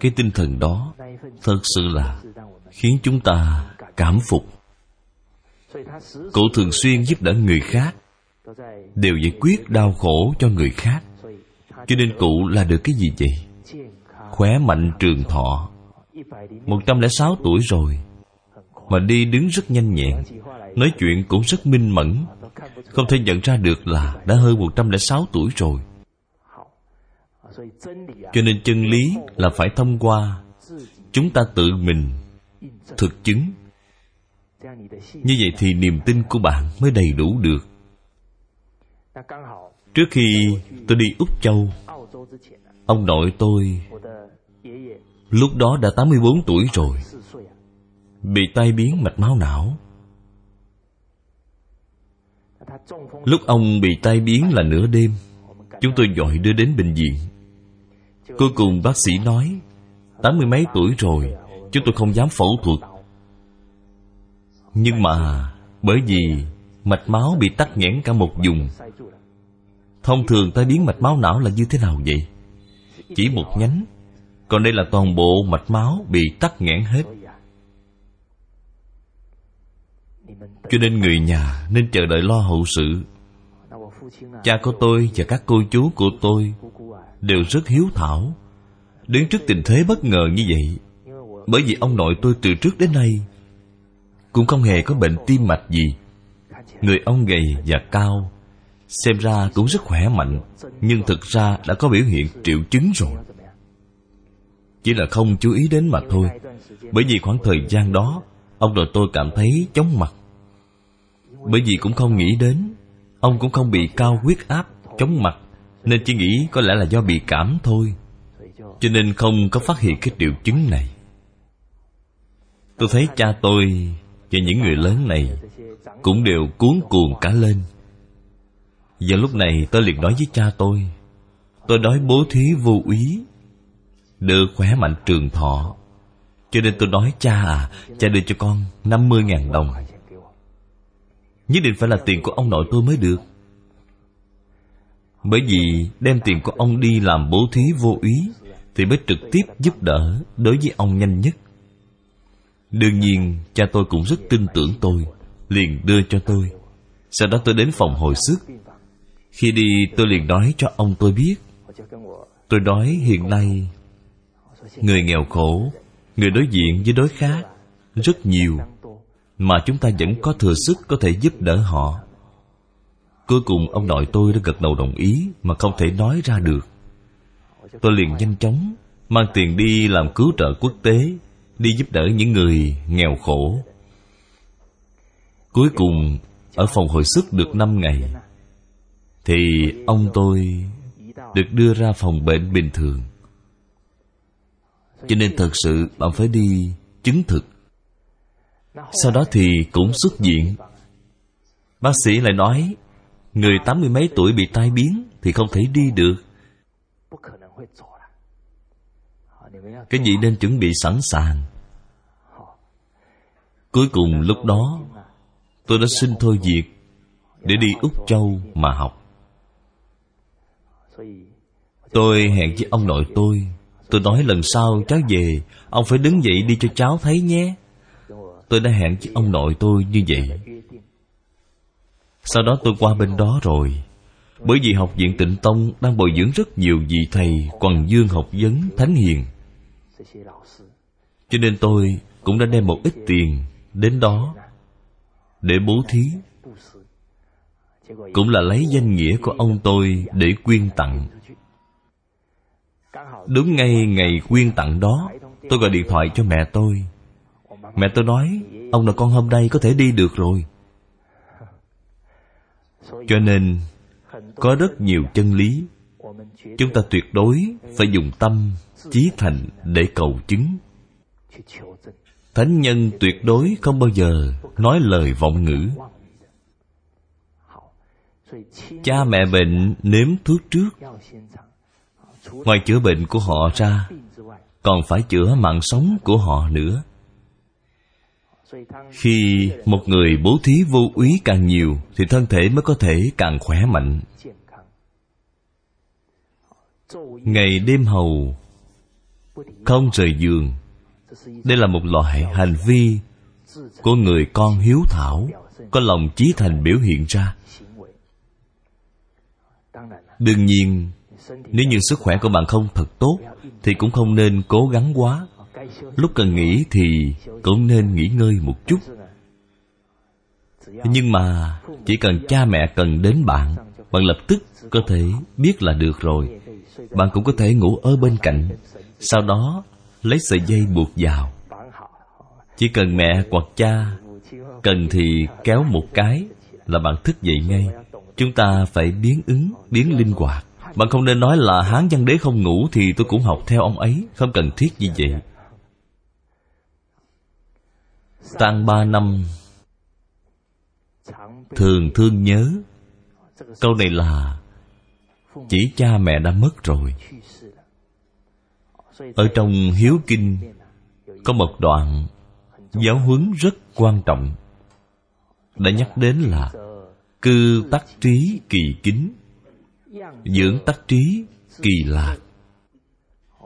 Cái tinh thần đó Thật sự là Khiến chúng ta cảm phục. Cậu thường xuyên giúp đỡ người khác, Đều giải quyết đau khổ cho người khác. Cho nên cụ là được cái gì vậy? Khỏe mạnh trường thọ. 106 tuổi rồi, Mà đi đứng rất nhanh nhẹn. Nói chuyện cũng rất minh mẫn. Không thể nhận ra được là Đã hơn 106 tuổi rồi. Cho nên chân lý là phải thông qua. Chúng ta tự mình Thực chứng. Như vậy thì niềm tin của bạn mới đầy đủ được. Trước khi tôi đi Úc Châu, Ông nội tôi Lúc đó đã 84 tuổi rồi. Bị tai biến mạch máu não. Lúc ông bị tai biến là nửa đêm, Chúng tôi gọi đưa đến bệnh viện. Cuối cùng bác sĩ nói, Tám mươi mấy tuổi rồi, Chúng tôi không dám phẫu thuật. Nhưng mà Bởi vì mạch máu bị tắc nghẽn cả một vùng, Thông thường tai biến mạch máu não là như thế nào vậy? Chỉ một nhánh, Còn đây là toàn bộ mạch máu bị tắc nghẽn hết. Cho nên người nhà nên chờ đợi lo hậu sự. Cha của tôi và các cô chú của tôi Đều rất hiếu thảo, Đứng trước tình thế bất ngờ như vậy. Bởi vì ông nội tôi từ trước đến nay Cũng không hề có bệnh tim mạch gì. Người ông gầy và cao Xem ra cũng rất khỏe mạnh, Nhưng thực ra đã có biểu hiện triệu chứng rồi. Chỉ là không chú ý đến mà thôi. Bởi vì khoảng thời gian đó, Ông nội tôi cảm thấy chóng mặt. Bởi vì cũng không nghĩ đến, Ông cũng không bị cao huyết áp, Chóng mặt, Nên chỉ nghĩ có lẽ là do bị cảm thôi. Cho nên không có phát hiện cái triệu chứng này. Tôi thấy cha tôi Và những người lớn này Cũng đều cuốn cuồng cả lên. Giờ lúc này tôi liền nói với cha tôi Tôi nói bố thí vô úy, đưa khỏe mạnh trường thọ. Cho nên tôi nói, cha à Cha đưa cho con 50.000 đồng Nhất định phải là tiền của ông nội tôi mới được. Bởi vì đem tiền của ông đi làm bố thí vô úy Thì mới trực tiếp giúp đỡ đối với ông nhanh nhất. Đương nhiên, cha tôi cũng rất tin tưởng tôi, Liền đưa cho tôi. Sau đó tôi đến phòng hồi sức. Khi đi, tôi liền nói cho ông tôi biết. Tôi nói, hiện nay, Người nghèo khổ, Người đối diện với đối khác Rất nhiều mà chúng ta vẫn có thừa sức có thể giúp đỡ họ. Cuối cùng, ông nội tôi đã gật đầu đồng ý Mà không thể nói ra được. Tôi liền nhanh chóng Mang tiền đi làm cứu trợ quốc tế, Đi giúp đỡ những người nghèo khổ. Cuối cùng, Ở phòng hồi sức được 5 ngày, thì ông tôi được đưa ra phòng bệnh bình thường. Cho nên thật sự, bạn phải đi chứng thực sau đó thì cũng xuất viện bác sĩ lại nói, người tám mươi mấy tuổi bị tai biến thì không thể đi được. Cái gì nên chuẩn bị sẵn sàng. Cuối cùng lúc đó, tôi đã xin thôi việc để đi úc châu mà học. Tôi hẹn với ông nội tôi. Tôi nói lần sau cháu về, Ông phải đứng dậy đi cho cháu thấy nhé. Tôi đã hẹn với ông nội tôi như vậy. Sau đó tôi qua bên đó rồi. Bởi vì học viện tịnh tông Đang bồi dưỡng rất nhiều vị thầy Quần dương học vấn thánh hiền. Cho nên tôi cũng đã đem một ít tiền Đến đó Để bố thí. Cũng là lấy danh nghĩa của ông tôi Để quyên tặng. Đúng ngay ngày quyên tặng đó, Tôi gọi điện thoại cho mẹ tôi. Mẹ tôi nói, Ông là con hôm nay có thể đi được rồi. Cho nên, Có rất nhiều chân lý. Chúng ta tuyệt đối Phải dùng tâm, Chí thành để cầu chứng. Thánh nhân tuyệt đối không bao giờ Nói lời vọng ngữ. Cha mẹ bệnh nếm thuốc trước. Ngoài chữa bệnh của họ ra, Còn phải chữa mạng sống của họ nữa. Khi một người bố thí vô úy càng nhiều, Thì thân thể mới có thể càng khỏe mạnh. Ngày đêm hầu, Không rời giường. Đây là một loại hành vi Của người con hiếu thảo, Có lòng chí thành biểu hiện ra. Đương nhiên, Nếu như sức khỏe của bạn không thật tốt, Thì cũng không nên cố gắng quá. Lúc cần nghỉ thì cũng nên nghỉ ngơi một chút. Nhưng mà Chỉ cần cha mẹ cần đến bạn Bạn lập tức có thể biết là được rồi. Bạn cũng có thể ngủ ở bên cạnh Sau đó lấy sợi dây buộc vào. Chỉ cần mẹ hoặc cha Cần thì kéo một cái Là bạn thức dậy ngay. Chúng ta phải biến ứng, biến linh hoạt. Bạn không nên nói là Hán văn đế không ngủ Thì tôi cũng học theo ông ấy Không cần thiết như vậy. Tăng ba năm. Thường thương nhớ. Câu này là Chỉ cha mẹ đã mất rồi. Ở trong Hiếu Kinh Có một đoạn Giáo huấn rất quan trọng, Đã nhắc đến là Cư tắc trí kỳ kính, Dưỡng tắc trí kỳ lạc.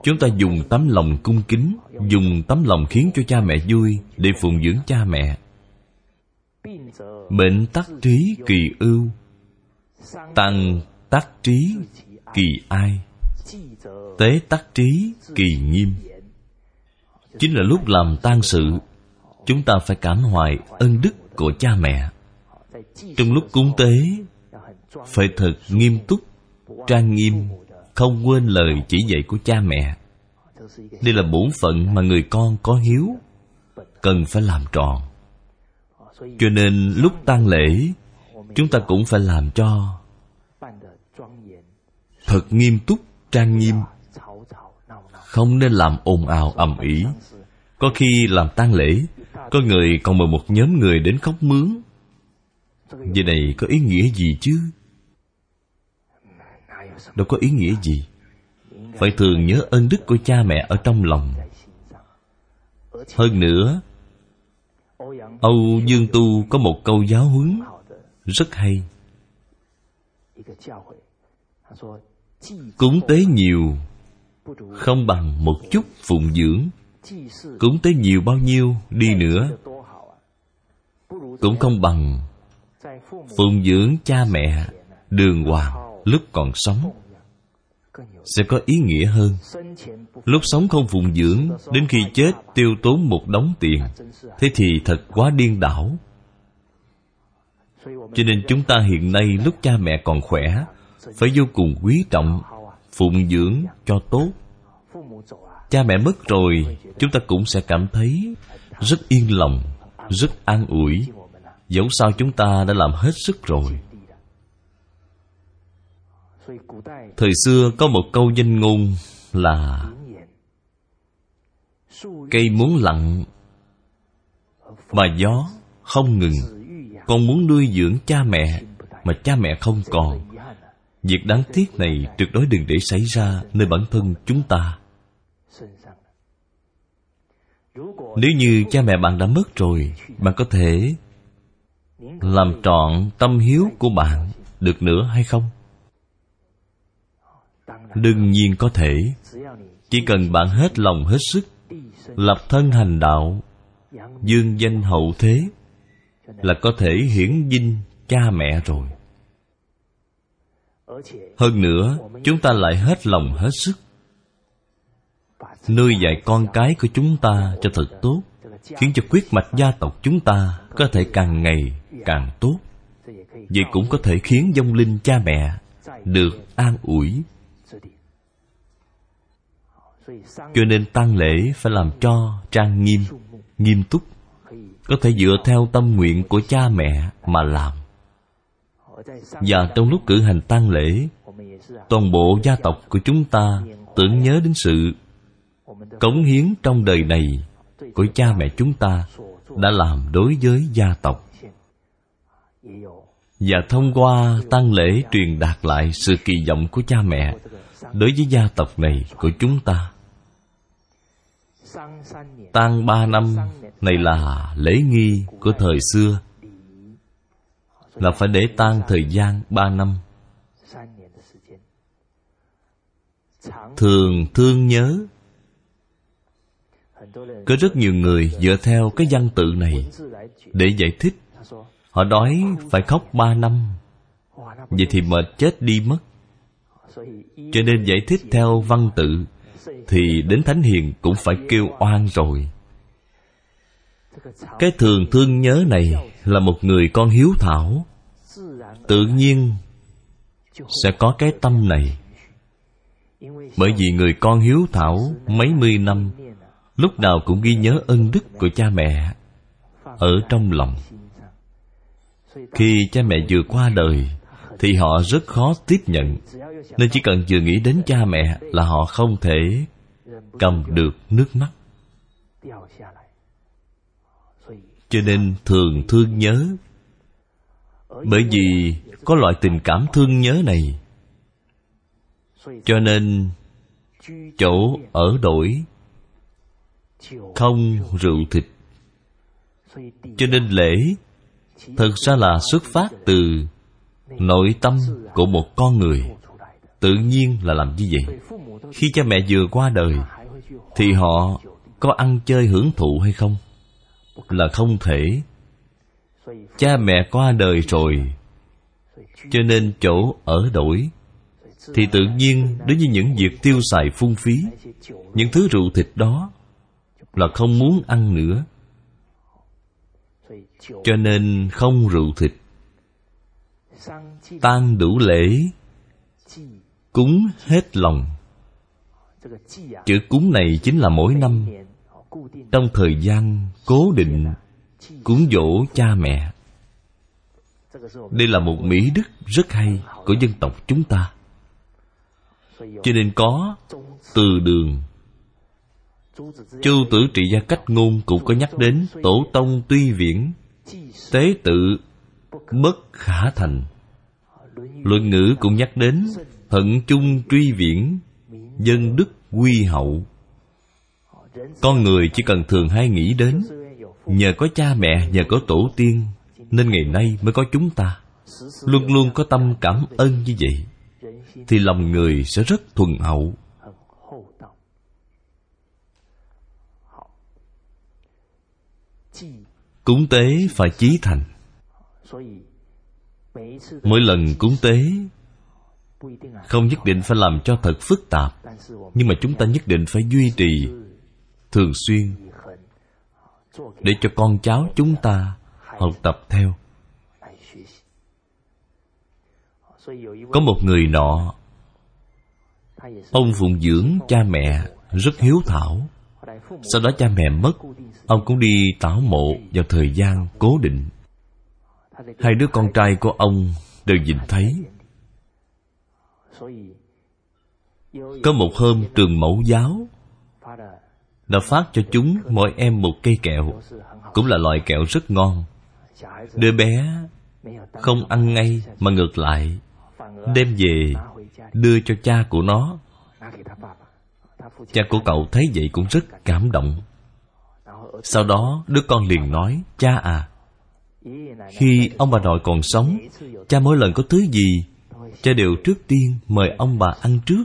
Chúng ta dùng tấm lòng cung kính, Dùng tấm lòng khiến cho cha mẹ vui Để phụng dưỡng cha mẹ. Bệnh tắc trí kỳ ưu. Tăng tắc trí kỳ ai. Tế tắc trí kỳ nghiêm. Chính là lúc làm tan sự, Chúng ta phải cảm hoài ân đức của cha mẹ. Trong lúc cúng tế, phải thật nghiêm túc, trang nghiêm không quên lời chỉ dạy của cha mẹ. Đây là bổn phận mà người con có hiếu, cần phải làm tròn. Cho nên lúc tang lễ, chúng ta cũng phải làm cho thật nghiêm túc, trang nghiêm. Không nên làm ồn ào, ầm ĩ. Có khi làm tang lễ, có người còn mời một nhóm người đến khóc mướn. Vậy này có ý nghĩa gì chứ? Đâu có ý nghĩa gì. Phải thường nhớ ơn đức của cha mẹ ở trong lòng. Hơn nữa, Âu Dương Tu có một câu giáo huấn Rất hay. Cúng tế nhiều, Không bằng một chút phụng dưỡng. Cúng tế nhiều bao nhiêu đi nữa, Cũng không bằng phụng dưỡng cha mẹ đường hoàng lúc còn sống, sẽ có ý nghĩa hơn. Lúc sống không phụng dưỡng, đến khi chết tiêu tốn một đống tiền, thế thì thật quá điên đảo. Cho nên chúng ta hiện nay lúc cha mẹ còn khỏe, phải vô cùng quý trọng, phụng dưỡng cho tốt. Cha mẹ mất rồi, chúng ta cũng sẽ cảm thấy rất yên lòng, rất an ủi. Dẫu sao chúng ta đã làm hết sức rồi thời xưa có một câu danh ngôn là cây muốn lặng mà gió không ngừng. Con muốn nuôi dưỡng cha mẹ mà cha mẹ không còn. Việc đáng tiếc này tuyệt đối đừng để xảy ra nơi bản thân chúng ta. Nếu như cha mẹ bạn đã mất rồi, bạn có thể làm trọn tâm hiếu của bạn được nữa hay không? Đương nhiên có thể. Chỉ cần bạn hết lòng hết sức, lập thân hành đạo, dương danh hậu thế, là có thể hiển dinh cha mẹ rồi. Hơn nữa, chúng ta lại hết lòng hết sức. Nuôi dạy con cái của chúng ta cho thật tốt, khiến cho quyết mạch gia tộc chúng ta có thể càng ngày càng tốt. Vậy cũng có thể khiến vong linh cha mẹ được an ủi cho nên tang lễ phải làm cho trang nghiêm nghiêm túc, có thể dựa theo tâm nguyện của cha mẹ mà làm. Và trong lúc cử hành tang lễ, toàn bộ gia tộc của chúng ta tưởng nhớ đến sự cống hiến trong đời này của cha mẹ chúng ta đã làm đối với gia tộc. Và thông qua tang lễ truyền đạt lại sự kỳ vọng của cha mẹ đối với gia tộc này của chúng ta tang ba năm này là lễ nghi của thời xưa. Là phải để tang thời gian ba năm. Thường thương nhớ. Có rất nhiều người dựa theo cái văn tự này để giải thích. Họ đói phải khóc ba năm. Vậy thì mệt chết đi mất. Cho nên giải thích theo văn tự thì đến thánh hiền cũng phải kêu oan rồi. Cái thường thương nhớ này là một người con hiếu thảo. Tự nhiên sẽ có cái tâm này. Bởi vì người con hiếu thảo mấy mươi năm, lúc nào cũng ghi nhớ ân đức của cha mẹ ở trong lòng. Khi cha mẹ vừa qua đời thì họ rất khó tiếp nhận. Nên chỉ cần vừa nghĩ đến cha mẹ là họ không thể cầm được nước mắt. Cho nên thường thương nhớ. Bởi vì có loại tình cảm thương nhớ này. Cho nên chỗ ở đổi không rượu thịt. Cho nên lễ thực ra là xuất phát từ nội tâm của một con người tự nhiên là làm như vậy. Khi cha mẹ vừa qua đời thì họ có ăn chơi hưởng thụ hay không? Là không thể. Cha mẹ qua đời rồi cho nên chỗ ở đổi. Thì tự nhiên đối với những việc tiêu xài phung phí những thứ rượu thịt đó là không muốn ăn nữa. Cho nên không rượu thịt tan đủ lễ, cúng hết lòng. Chữ cúng này chính là mỗi năm. Trong thời gian cố định, cúng dỗ cha mẹ. Đây là một mỹ đức rất hay của dân tộc chúng ta. Cho nên có từ đường. Chu tử trị gia cách ngôn cũng có nhắc đến tổ tông tuy viễn, tế tự bất khả thành. Luận ngữ cũng nhắc đến hận chung truy viễn dân đức quy hậu. Con người chỉ cần thường hay nghĩ đến, nhờ có cha mẹ, nhờ có tổ tiên, nên ngày nay mới có chúng ta. Luôn luôn có tâm cảm ơn như vậy, thì lòng người sẽ rất thuần hậu. Cúng tế phải chí thành mỗi lần cúng tế không nhất định phải làm cho thật phức tạp nhưng mà chúng ta nhất định phải duy trì thường xuyên để cho con cháu chúng ta học tập theo. Có một người nọ ông phụng dưỡng cha mẹ rất hiếu thảo. Sau đó cha mẹ mất ông cũng đi tảo mộ vào thời gian cố định hai đứa con trai của ông đều nhìn thấy. Có một hôm, trường mẫu giáo đã phát cho chúng mỗi em một cây kẹo, cũng là loại kẹo rất ngon. Đứa bé không ăn ngay mà ngược lại, đem về đưa cho cha của nó. Cha của cậu thấy vậy cũng rất cảm động. Sau đó, đứa con liền nói, cha à khi ông bà nội còn sống, cha mỗi lần có thứ gì, cha đều trước tiên mời ông bà ăn trước.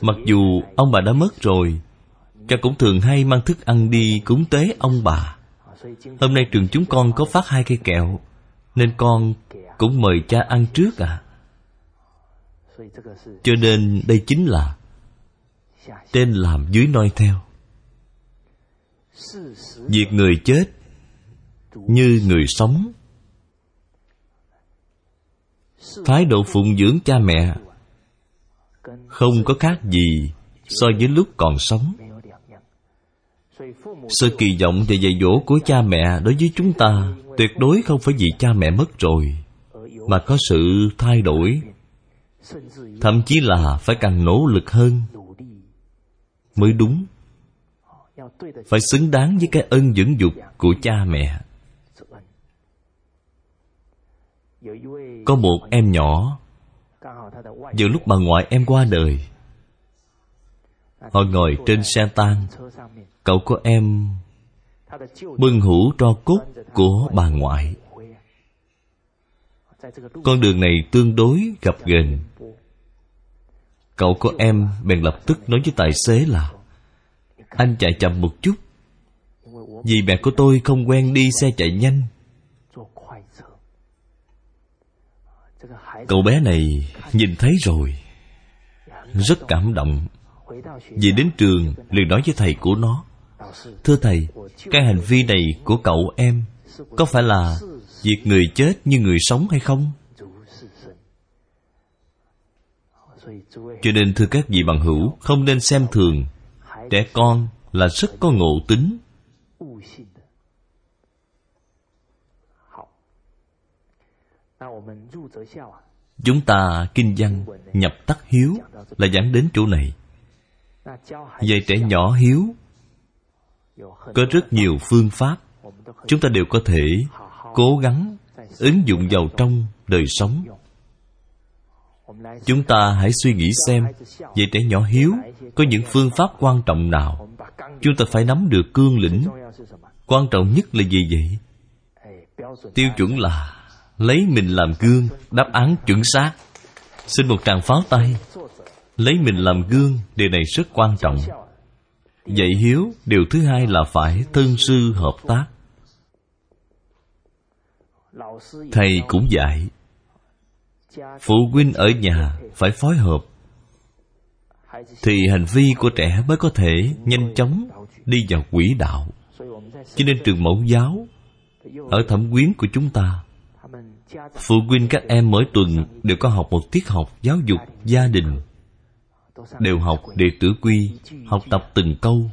Mặc dù ông bà đã mất rồi, cha cũng thường hay mang thức ăn đi cúng tế ông bà. Hôm nay trường chúng con có phát hai cây kẹo, nên con cũng mời cha ăn trước à cho nên đây chính là trên làm dưới noi theo. Việc người chết như người sống. Thái độ phụng dưỡng cha mẹ không có khác gì so với lúc còn sống. Sự kỳ vọng và dạy dỗ của cha mẹ đối với chúng ta tuyệt đối không phải vì cha mẹ mất rồi, mà có sự thay đổi. Thậm chí là phải càng nỗ lực hơn mới đúng. Phải xứng đáng với cái ân dưỡng dục của cha mẹ. Có một em nhỏ. Giữa lúc bà ngoại em qua đời, Họ ngồi trên xe tang. Cậu của em Bưng hũ tro cốt của bà ngoại. Con đường này tương đối gặp ghềnh. Cậu của em bèn lập tức nói với tài xế là, Anh chạy chậm một chút. Vì mẹ của tôi không quen đi xe chạy nhanh. Cậu bé này nhìn thấy rồi, Rất cảm động. Về đến trường, liền nói với thầy của nó, Thưa thầy, Cái hành vi này của cậu em Có phải là Việc người chết như người sống hay không? Cho nên thưa các vị bằng hữu, Không nên xem thường, Trẻ con là rất có ngộ tính. Chúng ta kinh văn nhập tắc hiếu là dẫn đến chỗ này. Dạy trẻ nhỏ hiếu có rất nhiều phương pháp. Chúng ta đều có thể cố gắng ứng dụng vào trong đời sống. Chúng ta hãy suy nghĩ xem về trẻ nhỏ hiếu có những phương pháp quan trọng nào? Chúng ta phải nắm được cương lĩnh. Quan trọng nhất là gì vậy? Tiêu chuẩn là lấy mình làm gương, đáp án chuẩn xác. Xin một tràng pháo tay. Lấy mình làm gương, điều này rất quan trọng. Dạy hiếu, điều thứ hai là phải thân sư hợp tác. Thầy cũng dạy, phụ huynh ở nhà phải phối hợp. Thì hành vi của trẻ mới có thể nhanh chóng đi vào quỹ đạo. Cho nên trường mẫu giáo, ở thẩm quyến của chúng ta phụ huynh các em mỗi tuần đều có học một tiết học giáo dục gia đình. Đều học đệ tử quy, học tập từng câu.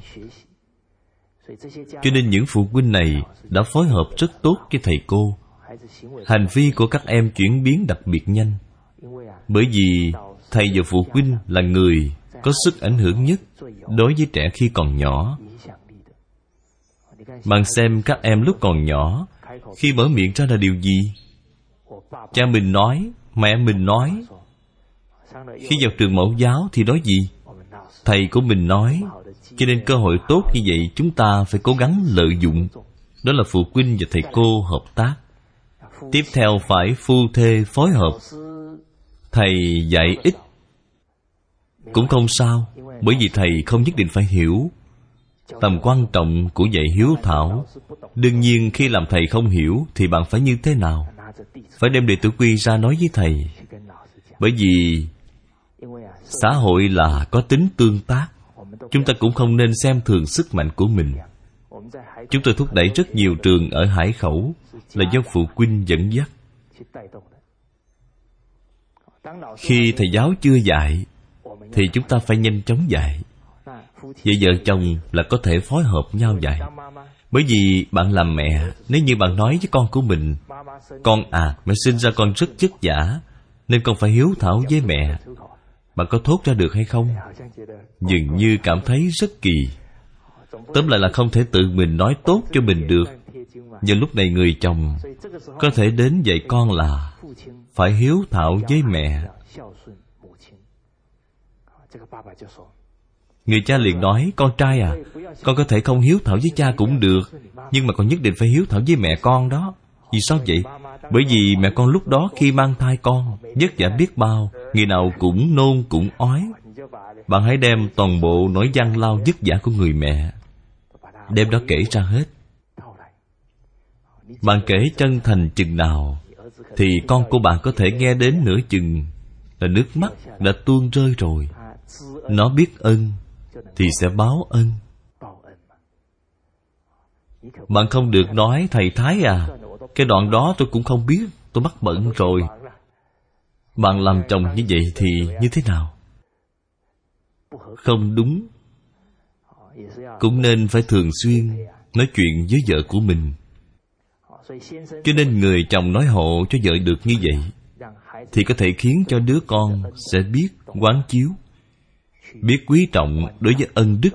Cho nên những phụ huynh này đã phối hợp rất tốt với thầy cô. Hành vi của các em chuyển biến đặc biệt nhanh. Bởi vì thầy và phụ huynh là người có sức ảnh hưởng nhất đối với trẻ khi còn nhỏ. Bạn xem các em lúc còn nhỏ, khi mở miệng ra là điều gì? Cha mình nói, mẹ mình nói, khi vào trường mẫu giáo thì nói gì? Thầy của mình nói, cho nên cơ hội tốt như vậy chúng ta phải cố gắng lợi dụng. Đó là phụ huynh và thầy cô hợp tác. Tiếp theo phải phu thê phối hợp. Thầy dạy ít. Cũng không sao, bởi vì thầy không nhất định phải hiểu. Tầm quan trọng của dạy hiếu thảo. Đương nhiên khi làm thầy không hiểu thì bạn phải như thế nào? Phải đem đệ tử quy ra nói với thầy. Bởi vì xã hội là có tính tương tác. Chúng ta cũng không nên xem thường sức mạnh của mình. Chúng tôi thúc đẩy rất nhiều trường ở hải khẩu là do phụ huynh dẫn dắt. Khi thầy giáo chưa dạy, thì chúng ta phải nhanh chóng dạy. Vậy vợ chồng là có thể phối hợp nhau dạy bởi vì bạn làm mẹ, nếu như bạn nói với con của mình, con à mẹ sinh ra con rất chất giả nên con phải hiếu thảo với mẹ. Bạn có thốt ra được hay không? Dường như cảm thấy rất kỳ. Tóm lại là không thể tự mình nói tốt cho mình được. Nhưng lúc này người chồng có thể đến dạy con là phải hiếu thảo với mẹ người cha liền nói, con trai à con có thể không hiếu thảo với cha cũng được, nhưng mà con nhất định phải hiếu thảo với mẹ con đó. Vì sao vậy? Bởi vì mẹ con lúc đó khi mang thai con, vất vả biết bao ngày nào cũng nôn cũng ói. Bạn hãy đem toàn bộ nỗi gian lao vất vả của người mẹ, đem đó kể ra hết. Bạn kể chân thành chừng nào, thì con của bạn có thể nghe đến nửa chừng, là nước mắt đã tuôn rơi rồi. Nó biết ơn thì sẽ báo ân. bạn không được nói, thầy thái à cái đoạn đó tôi cũng không biết, tôi mắc bận rồi. Bạn làm chồng như vậy thì như thế nào? Không đúng. Cũng nên phải thường xuyên nói chuyện với vợ của mình. Cho nên người chồng nói hộ cho vợ được như vậy, thì có thể khiến cho đứa con sẽ biết quán chiếu biết quý trọng đối với ân đức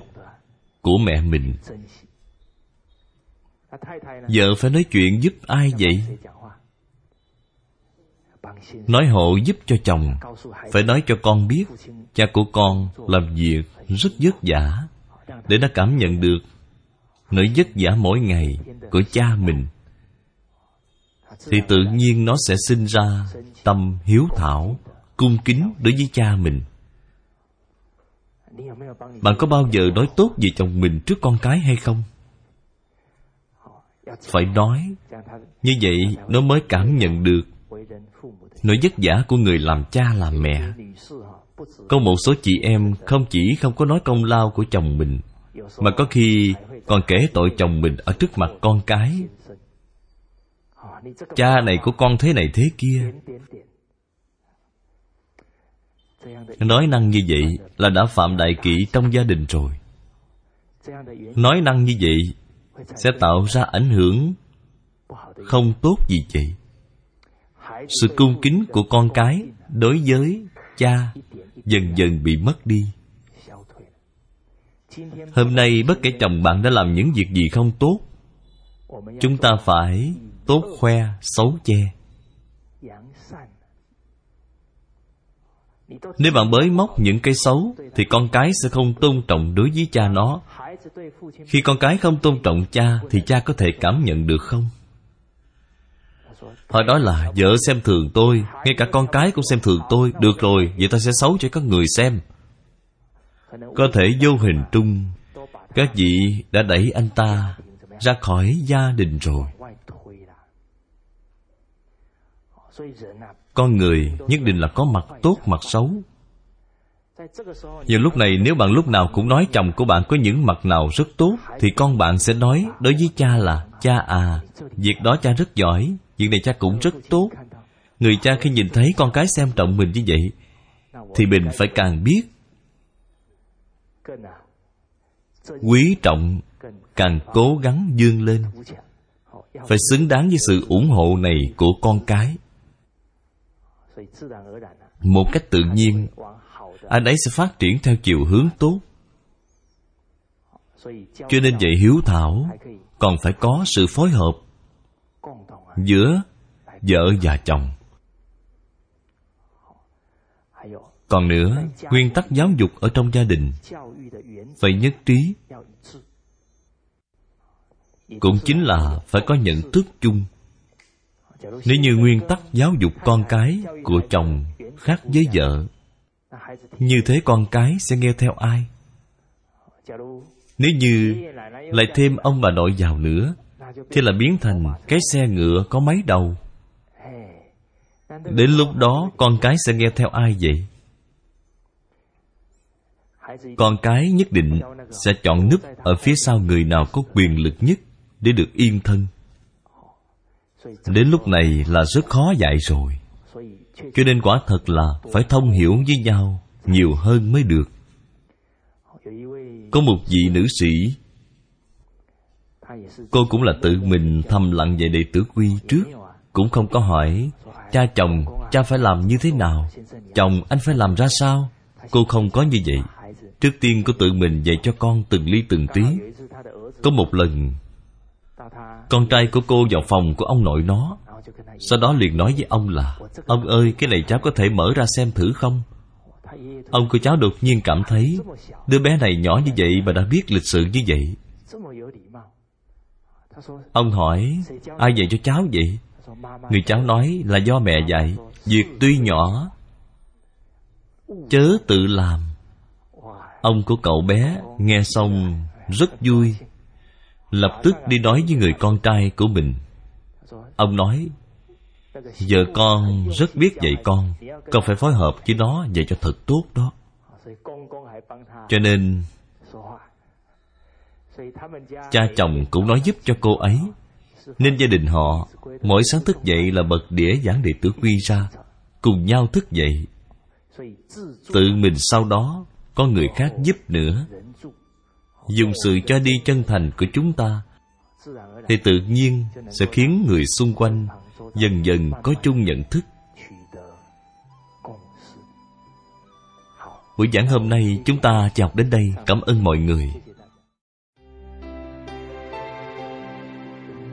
của mẹ mình. Vợ phải nói chuyện giúp ai vậy? Nói hộ giúp cho chồng, phải nói cho con biết cha của con làm việc rất vất vả để nó cảm nhận được nỗi vất vả mỗi ngày của cha mình. Thì tự nhiên nó sẽ sinh ra tâm hiếu thảo, cung kính đối với cha mình bạn có bao giờ nói tốt về chồng mình trước con cái hay không? Phải nói. Như vậy, nó mới cảm nhận được nỗi vất vả của người làm cha làm mẹ. Có một số chị em không chỉ không có nói công lao của chồng mình, mà có khi còn kể tội chồng mình ở trước mặt con cái. Cha này của con thế này thế kia nói năng như vậy là đã phạm đại kỵ trong gia đình rồi. Nói năng như vậy sẽ tạo ra ảnh hưởng không tốt gì vậy. Sự cung kính của con cái đối với cha dần dần bị mất đi. Hôm nay bất kể chồng bạn đã làm những việc gì không tốt, chúng ta phải tốt khoe, xấu che. Nếu bạn bới móc những cái xấu, thì con cái sẽ không tôn trọng đối với cha nó. Khi con cái không tôn trọng cha, thì cha có thể cảm nhận được không? Họ nói là, vợ xem thường tôi, ngay cả con cái cũng xem thường tôi. Được rồi, vậy ta sẽ xấu cho các người xem. Có thể vô hình trung, các vị đã đẩy anh ta ra khỏi gia đình rồi con người nhất định là có mặt tốt mặt xấu. Giờ lúc này nếu bạn lúc nào cũng nói chồng của bạn có những mặt nào rất tốt Thì con bạn sẽ nói đối với cha là Cha à, việc đó cha rất giỏi Việc này cha cũng rất tốt. Người cha khi nhìn thấy con cái xem trọng mình như vậy Thì mình phải càng biết Quý trọng Càng cố gắng dương lên. Phải xứng đáng với sự ủng hộ này của con cái. Một cách tự nhiên anh ấy sẽ phát triển theo chiều hướng tốt. Cho nên vậy hiếu thảo còn phải có sự phối hợp giữa vợ và chồng. Còn nữa nguyên tắc giáo dục ở trong gia đình phải nhất trí. cũng chính là phải có nhận thức chung nếu như nguyên tắc giáo dục con cái của chồng khác với vợ, như thế con cái sẽ nghe theo ai? Nếu như lại thêm ông bà nội vào nữa, thì là biến thành cái xe ngựa có mấy đầu. Đến lúc đó con cái sẽ nghe theo ai vậy? Con cái nhất định sẽ chọn núp ở phía sau người nào có quyền lực nhất để được yên thân đến lúc này là rất khó dạy rồi. Cho nên quả thật là phải thông hiểu với nhau nhiều hơn mới được. Có một vị nữ sĩ, cô cũng là tự mình thầm lặng về đệ tử quy trước, cũng không có hỏi, cha chồng, cha phải làm như thế nào? Chồng anh phải làm ra sao? Cô không có như vậy. Trước tiên cô tự mình dạy cho con từng ly từng tí. Có một lần con trai của cô vào phòng của ông nội nó. Sau đó liền nói với ông là, ông ơi, cái này cháu có thể mở ra xem thử không? Ông của cháu đột nhiên cảm thấy đứa bé này nhỏ như vậy mà đã biết lịch sự như vậy. Ông hỏi, ai dạy cho cháu vậy? Người cháu nói là do mẹ dạy, việc tuy nhỏ, chớ tự làm. Ông của cậu bé nghe xong rất vui lập tức đi nói với người con trai của mình. Ông nói Giờ con rất biết dạy con Con phải phối hợp với nó dạy cho thật tốt đó. Cho nên, Cha chồng cũng nói giúp cho cô ấy. Nên gia đình họ, Mỗi sáng thức dậy là bật đĩa giảng đệ tử quy ra, Cùng nhau thức dậy. Tự mình sau đó, Có người khác giúp nữa dùng sự cho đi chân thành của chúng ta, thì tự nhiên sẽ khiến người xung quanh dần dần có chung nhận thức. Buổi giảng hôm nay chúng ta chào đến đây. Cảm ơn mọi người.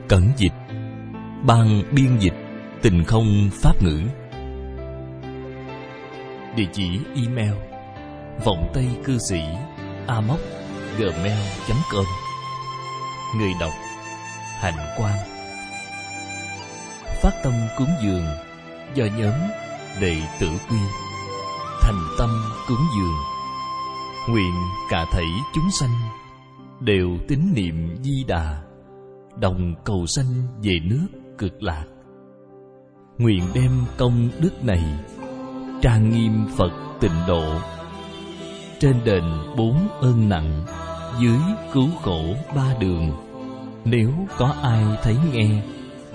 Cẩn dịch, ban biên dịch, tình không pháp ngữ. Địa chỉ email, vọng tây cư sĩ a móc gmail.com người đọc hạnh quan phát tâm cúng dường do nhóm đệ tử quy. Thành tâm cúng dường. Nguyện cả thảy chúng sanh đều tín niệm di đà, đồng cầu sanh về nước cực lạc. Nguyện đem công đức này trang nghiêm phật tịnh độ trên đền bốn ơn nặng, dưới cứu khổ ba đường. Nếu có ai thấy nghe,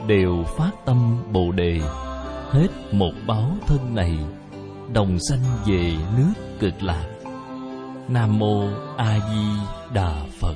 đều phát tâm bồ đề, hết một báo thân này, đồng sanh về nước cực lạc. Nam mô a di đà phật.